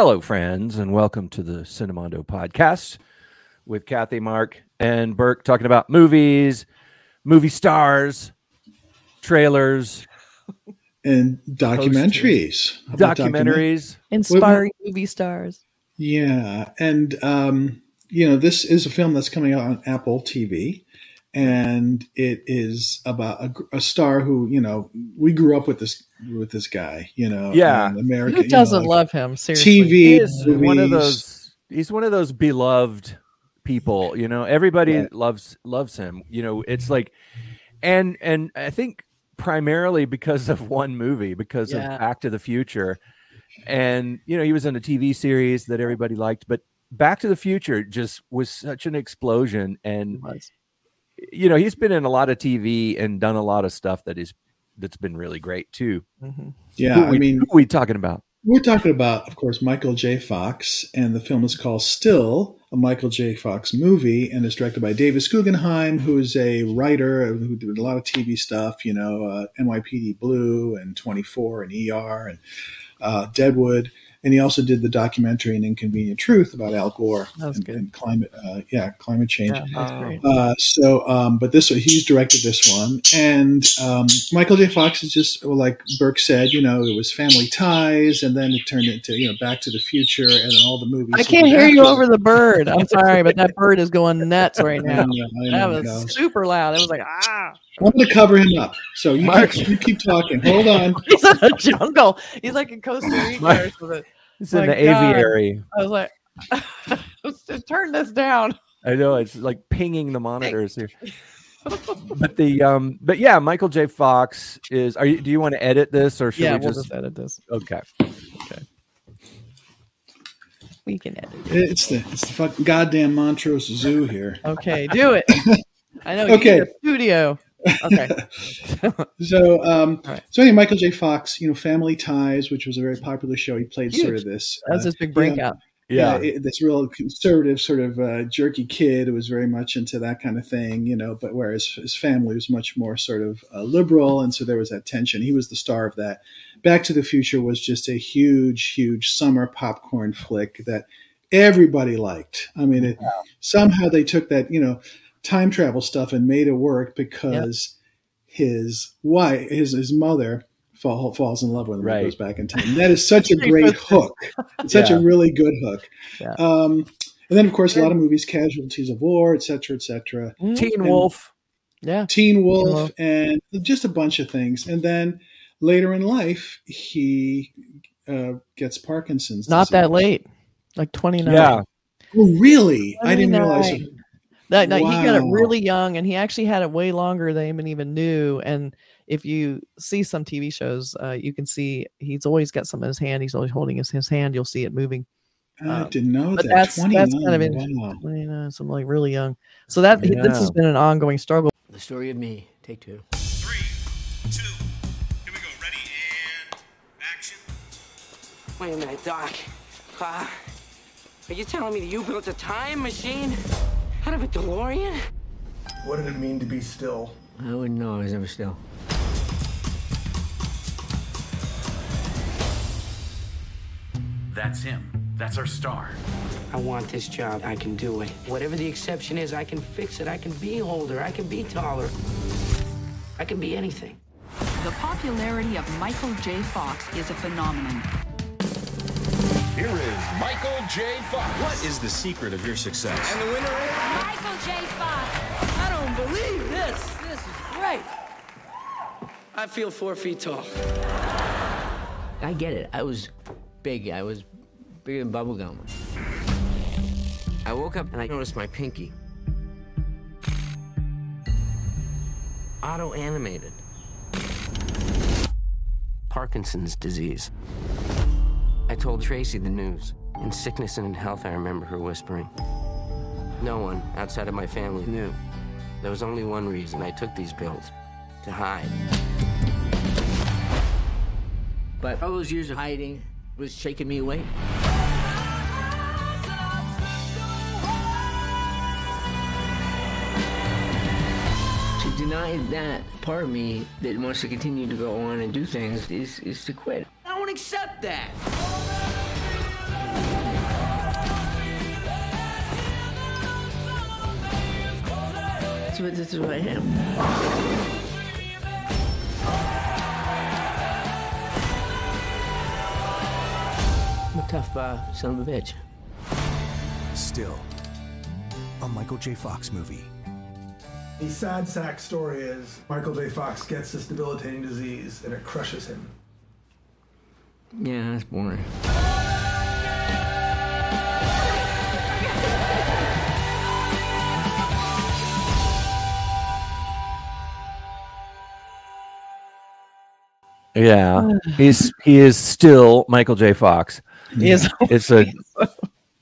Hello, friends, and welcome to the Cinemondo podcast with Kathy, Mark, and Burk talking about movies, movie stars, trailers, and documentaries. How document- documentaries. Inspiring movie stars. Yeah, and um, you know this is a film that's coming out on Apple TV, and it is about a, a star who you know we grew up with this with this guy. You know, Yeah. um, America. Who you know, doesn't like love him? Seriously. TV? He is one of those. He's one of those beloved people. You know, everybody Yeah. loves loves him. You know, it's like, and and I think primarily because of one movie, because Yeah. of Back to the Future, and you know he was in a TV series that everybody liked, but Back to the Future just was such an explosion, and you know he's been in a lot of TV and done a lot of stuff that is that's been really great too. Mhm. Yeah, Who I mean, who we talking about? We're talking about, of course, Michael J. Fox, and the film is called Still, a Michael J. Fox movie, and it's directed by Davis Guggenheim, who is a writer who did a lot of TV stuff, you know, uh, NYPD Blue and 24 and ER and uh, Deadwood. And he also did the documentary An Inconvenient Truth about Al Gore and, and climate, uh, yeah, climate change. Yeah, that's great. Uh, so, um, but this he's directed this one, and um, Michael J. Fox is just well, like Burk said, you know, it was Family Ties, and then it turned into you know Back to the Future, and then all the movies. I can't did hear you over the bird. I'm sorry, but that bird is going nuts right that. I now. know, I That was know. super loud. It was like ah. I'm going to cover him up. So you Mark. keep, you keep talking. Hold on. He's in a jungle. He's like in Costa Rica or something. It's in the God. aviary. I was like, just turn this down. I know it's like pinging the monitors here. but the um but yeah, Michael J. Fox is are you do you want to edit this or should yeah, we we'll just, just edit this. okay. Okay. We can edit. It's the it's the fucking goddamn Montrose Zoo here. Okay, do it. I know. Okay. You need a studio. Okay. So, um, All right. so anyway, Michael J. Fox, you know, Family Ties, which was a very popular show. He played sort of this. That's uh, his big breakout. Yeah. it- this real conservative sort of uh, jerky kid who was very much into that kind of thing, you know. But whereas his family was much more sort of uh, liberal, and so there was that tension. He was the star of that. Back to the Future was just a huge, huge summer popcorn flick that everybody liked. I mean, it, somehow they took that, you know, time travel stuff and made it work because his wife, his his mother. Fall, falls in love with him Right. and goes back in time. That is such a great hook. It's such Yeah. a really good hook. Yeah. Um, and then, of course, a lot of movies, Casualties of War, et cetera, et cetera. Mhm. Teen and- Wolf. Yeah. Teen Wolf, Wolf. and just a bunch of things. And then later in life, he uh, gets Parkinson's. Not that late. Like 29. Yeah. Oh, really? I didn't realize. 29. That, that- He got it really young, and he actually had it way longer than anyone even knew. And if you see some TV shows, uh, you can see he's always got something in his hand. He's always holding his, his hand. You'll see it moving. I Um, didn't know but that. that's- that's kind of interesting. wow. 29, something like really young. So that this has been an ongoing struggle. The story of me. Take two. Three, two, here we go. Ready and action. Wait a minute, Doc. Uh, are you telling me that you built a time machine out of a DeLorean? What did it mean to be still? I wouldn't know. I was never still. That's him. That's our star. I want this job. I can do it. Whatever the exception is, I can fix it. I can be older. I can be taller. I can be anything. The popularity of Michael J. Fox is a phenomenon. Here is Michael J. Fox. What is the secret of your success? And the winner is. Michael J. Fox. I don't believe this. This is great. I feel four feet tall. I get it. I was big. I was bigger than bubblegum. I woke up and I noticed my pinky. Auto animated. Parkinson's disease. I told Tracy the news. In sickness and in health, I remember her whispering. No one outside of my family knew. There was only one reason I took these pills to hide. But all those years of hiding was shaking me awake. To deny that part of me that wants to continue to go on and do things is, is to quit. I don't accept that. This what, this is what I am. I'm a tough uh, son of a bitch. Still, a Michael J. Fox movie. The sad sack story is Michael J. Fox gets this debilitating disease and it crushes him. Yeah, that's boring. Yeah, he's he is still Michael J. Fox. He is It's a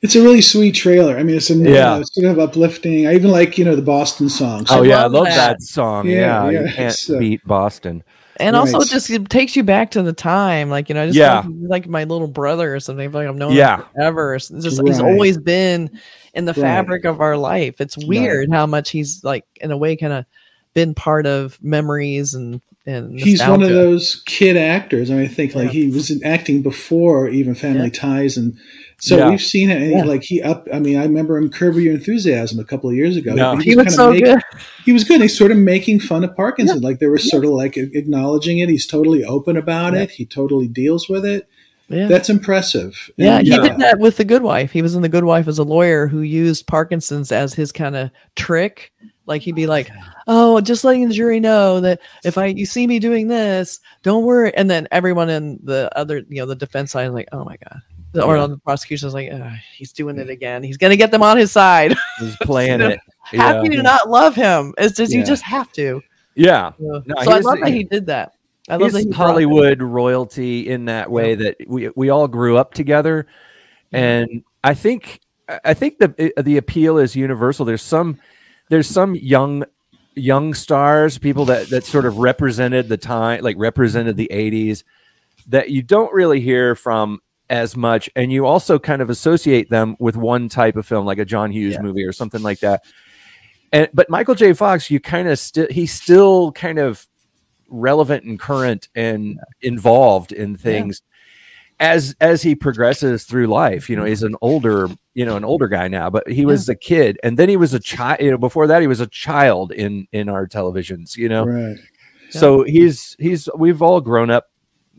It's a really sweet trailer. I mean, it's a Yeah. uh, sort of uplifting. I even like you know the Boston songs. oh yeah, I love love that. that, song. Yeah, Yeah, yeah, you can't uh, beat Boston. and also Right. just it takes you back to the time like you know just Yeah. like, like my little brother or something like i've known Yeah. him forever it's just he's always been in the Right. fabric of our life it's weird how much he's like in a way kind of been part of memories and and He's one of those kid actors. I mean, I think like he was in acting before even Family Ties, and so Yeah. we've seen it. And Yeah. he, like he up. I mean, I remember him Curb Your Enthusiasm a couple of years ago. No. But he was was so make- good He was good. He's sort of making fun of Parkinson. Like they were sort of like acknowledging it. He's totally open about it. He totally deals with it. yeah That's impressive. yeah, And, he uh, did that with the Good Wife. He was in the Good Wife as a lawyer who used Parkinson's as his kind of trick. Like he'd be like, "Oh, just letting the jury know that if I you see me doing this, don't worry." And then everyone in the other, you know, the defense side is like, "Oh my god," or on the prosecution is like, "Ugh, "He's doing it again. He's gonna get them on his side." He's playing So it. How Yeah. can you not love him? It's just you just have to. Yeah. So, No, so I love that he did that. I love that he brought that. Hollywood royalty in that way that we we all grew up together, mm-hmm. and I think I think the eh, the appeal is universal. There's some there's some young young stars, people that that sort of represented the time, like represented the '80s, that you don't really hear from as much, and you also kind of associate them with one type of film, like a John Hughes movie or something like that. And but Michael J. Fox, you kind of still he's still kind of relevant and current and involved in things as as he progresses through life you know he's an older you know an older guy now but he was a kid and then he was a child you know before that he was a child in in our televisions you know? Right. so he's he's we've all grown up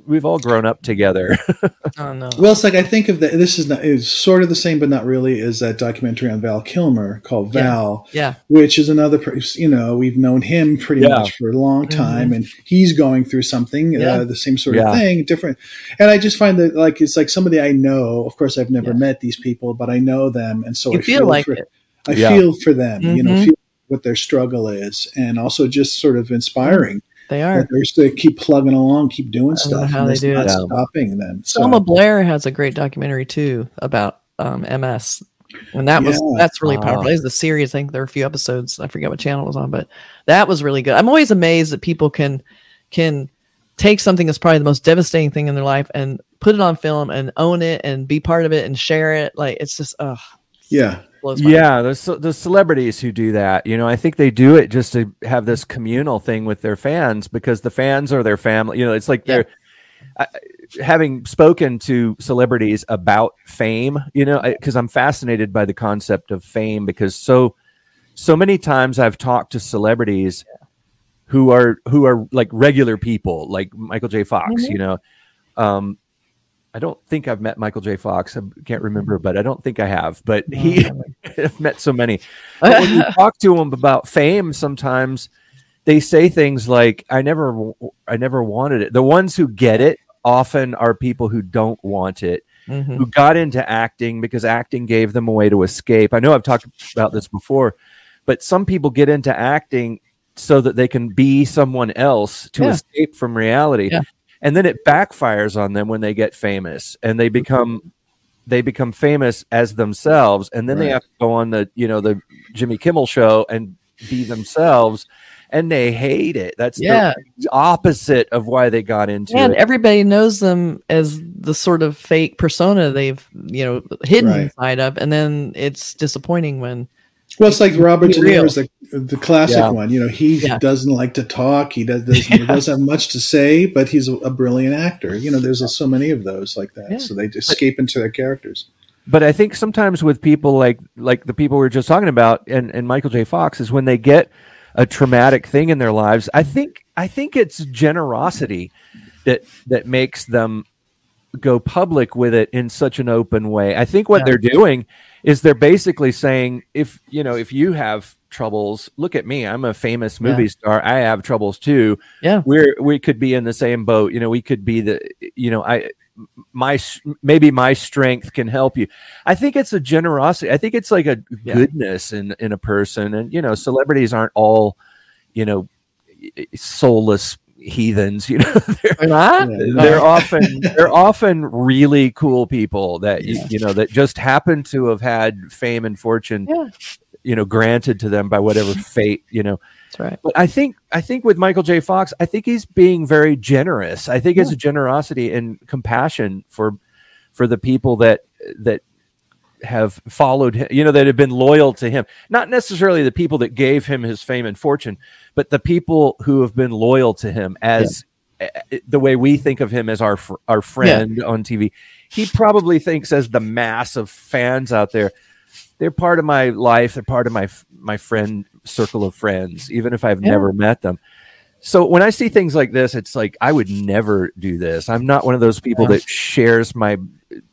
we've all grown up together Oh no. Well, it's like I think of the. This is not is sort of the same, but not really. Is that documentary on Val Kilmer called Yeah. Val? Yeah. which is another per- you know we've known him pretty Yeah. much for a long time and he's going through something Mm-hmm. Yeah. uh, the same sort Yeah. of thing different and i just find that like it's like somebody i know of course i've never met these people but i know them and so You i feel like for, it. i Yeah. feel for them you know Mhm. feel what their struggle is and also just sort of inspiring They are. they're just they keep plugging along keep doing I don't know stuff how and they it's do not it. stopping them so Selma Blair has a great documentary too about um, MS, and that was that's really Wow. powerful. It's the series. I think there are a few episodes. I forget what channel it was on, but that was really good. I'm always amazed that people can can take something that's probably the most devastating thing in their life and put it on film and own it and be part of it and share it. Like it's just uh yeah blows my mind. Yeah the, the celebrities who do that you know i think they do it just to have this communal thing with their fans because the fans are their family you know it's like they're I, having spoken to celebrities about fame you know because i'm fascinated by the concept of fame because so so many times i've talked to celebrities who are who are like regular people like michael j. Fox you know um I don't think I've met Michael J. Fox. I can't remember, but I don't think I have. But he, I've met so many. But when you talk to him about fame, sometimes they say things like, "I never, I never wanted it." The ones who get it often are people who don't want it, Mhm. who got into acting because acting gave them a way to escape. I know I've talked about this before, but some people get into acting so that they can be someone else to Yeah. escape from reality Yeah. And then it backfires on them when they get famous and they mm-hmm. become they become famous as themselves and then they have to go on the you know the jimmy kimmel show and be themselves and they hate it that's Yeah. the opposite of why they got into and it everybody knows them as the sort of fake persona they've you know hidden Right. inside of, and then it's disappointing when Well, it's like Robert Be De. Niro's the the classic Yeah. one. You know, he Yeah. doesn't like to talk. He does doesn't, doesn't have much to say, but he's a, a brilliant actor. You know, there's so many of those like that. Yeah. So they escape into their characters. but I think sometimes with people like like the people we were just talking about and, and Michael J. Fox is when they get a traumatic thing in their lives. I think I think it's generosity that that makes them go public with it in such an open way. I think what Yeah. they're doing is they're basically saying if you know if you have troubles, look at me. I'm a famous movie Yeah. star. I have troubles too. Yeah. We're we could be in the same boat. You know, we could be the you know, I my maybe my strength can help you. I think it's a generosity. I think it's like a Yeah. goodness in in a person and you know, celebrities aren't all, you know, soulless heathens, you know. They're, They're not? they're often they're often really cool people that you, you know that just happen to have had fame and fortune Yeah. you know granted to them by whatever fate you know That's right. but i think i think with michael j fox i think he's being very generous i think it's a generosity and compassion for for the people that that have followed him you know that have been loyal to him. Not necessarily the people that gave him his fame and fortune but the people who have been loyal to him as eh, the way we think of him as our our friend on TV he probably thinks as the mass of fans out there they're part of my life they're part of my my friend circle of friends even if I've Yeah. never met them. So when I see things like this it's like I would never do this. I'm not one of those people Yeah. that shares my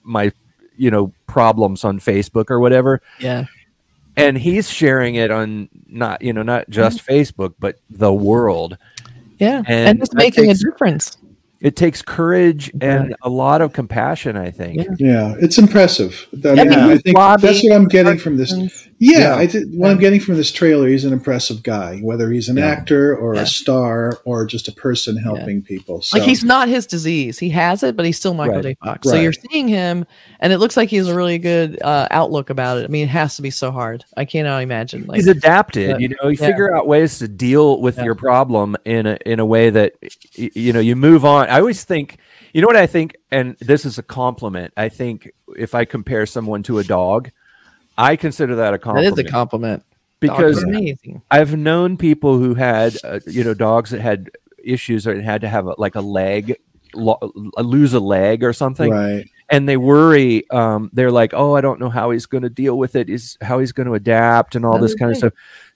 my you know problems on Facebook or whatever Yeah. and he's sharing it on not you know not just mm-hmm. Facebook but the world Yeah. And And, it's making takes- a difference. it takes courage and a lot of compassion i think Yeah. Yeah, it's impressive. I, mean, Yeah. I think Lobby, that's what I'm getting from this. Parkinson's. Yeah, Yeah. I did, what I'm getting from this trailer, he's an impressive guy, whether he's an Yeah. actor or Yeah. a star or just a person helping people. So, Like he's not his disease. He has it, but he's still Michael Right. J. Fox. So you're seeing him, and it looks like he has a really good uh, outlook about it. I mean, it has to be so hard. I cannot imagine. Like, he's adapted Yeah. you know you Yeah. figure out ways to deal with Yeah. your problem in a in a way that you know you move on i always think you know what i think and this is a compliment i think if i compare someone to a dog i consider that a compliment is a compliment. because Dogs are amazing. I've known people who had, uh, you know, dogs that had issues or had to have a, like a leg, lo- lose a leg or something, right. and they worry. Um, they're like, "Oh, I don't know how he's going to deal with it. Is how he's going to adapt and all this That's kind of stuff."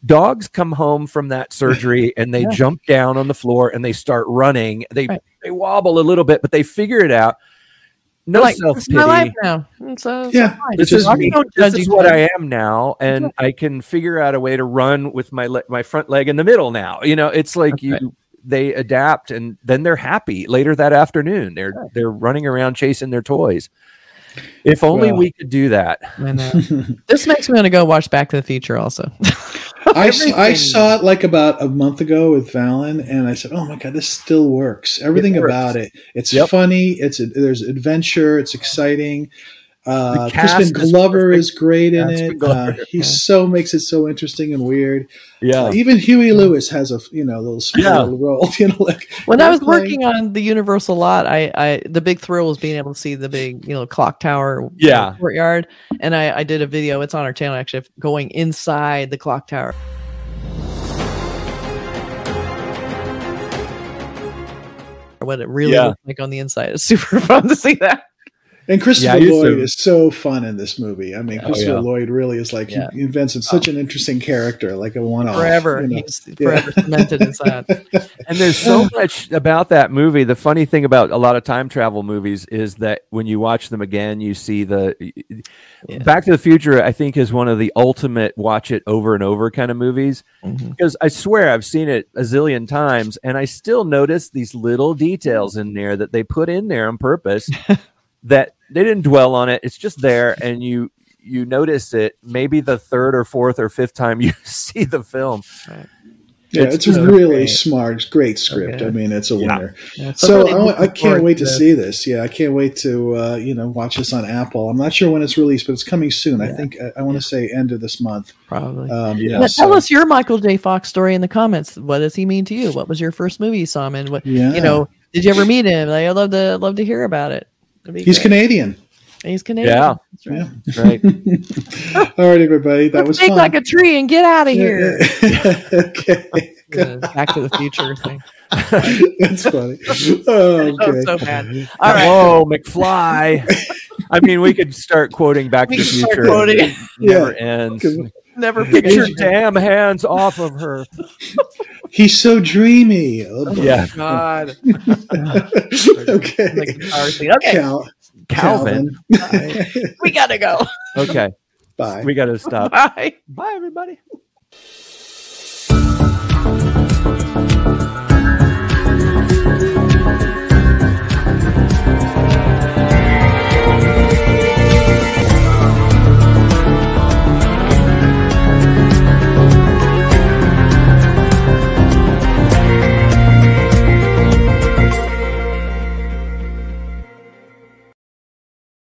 Dogs come home from that surgery and they Yeah. jump down on the floor and they start running. They Right. they wobble a little bit, but they figure it out. No They're like, self this is my life pity. now. And so, so Yeah, fine. This Just is, Dogs me. don't this is what. I am now, and I can figure out a way to run with my le- my front leg in the middle now. You know, it's like That's you they adapt, and then they're happy later that afternoon. They're they're running around chasing their toys. If only Well. we could do that. This makes me want to go watch Back to the Future also. I, Everything. saw it like about a month ago with Valen, and I said, "Oh my god, this still works. Everything It works. about it. It's Yep. funny. It's a, there's adventure. It's exciting. Uh, Crispin Glover perfect. is great in Crispin it. Glover, Uh, he so makes it so interesting and weird. Yeah, Uh, even Huey Lewis has a you know little small Yeah. role. You know, like when I was playing- working on the Universal lot, I, I the big thrill was being able to see the big, you know, clock tower Yeah. courtyard. And I, I did a video, it's on our channel actually, going inside the clock tower. What it really Yeah. looks like on the inside. It's super fun to see that. And Christopher Yeah, Lloyd to- is so fun in this movie. I mean, Oh, Christopher yeah. Lloyd really is like Yeah. he invents such an interesting character, like a one-off. Forever. you know. He's forever cemented inside. and there's so much about that movie. The funny thing about a lot of time travel movies is that when you watch them again, you see the Yeah. Back to the Future. I think is one of the ultimate watch it over and over kind of movies. Mhm. because I swear I've seen it a zillion times, and I still notice these little details in there that they put in there on purpose that they didn't dwell on it. It's just there, and you you notice it maybe the third or fourth or fifth time you see the film. Yeah, It's it's, just really great. smart, great script. Okay. I mean, it's a Yeah. winner. Yeah, So I, I can't wait to this. see this. Yeah, I can't wait to uh, you know watch this on Apple. I'm not sure when it's released, but it's coming soon. I think I, I want to say end of this month. Probably. Um, Yeah. yeah, Now, so- tell us your Michael J. Fox story in the comments. What does he mean to you? What was your first movie you saw him in? What Yeah. you know? Did you ever meet him? Like, I'd love to love to hear about it. That'd be He's great. Canadian. He's Canadian. Yeah. That's right. Yeah. Right. All right, everybody, that Let's was make fun. like a tree and get out of here. okay, The Back to the Future thing. that's funny. Oh, Oh, okay. so bad. All right. Whoa, McFly. I mean, we could start quoting Back We to the could start Future. quoting. It never ends. Never Get your damn hands off of her. He's so dreamy. Oh, oh yeah. God. okay. Like, okay. Cal- Calvin. Calvin. we got to go. Okay. Bye. We got to stop. Bye. Bye, everybody.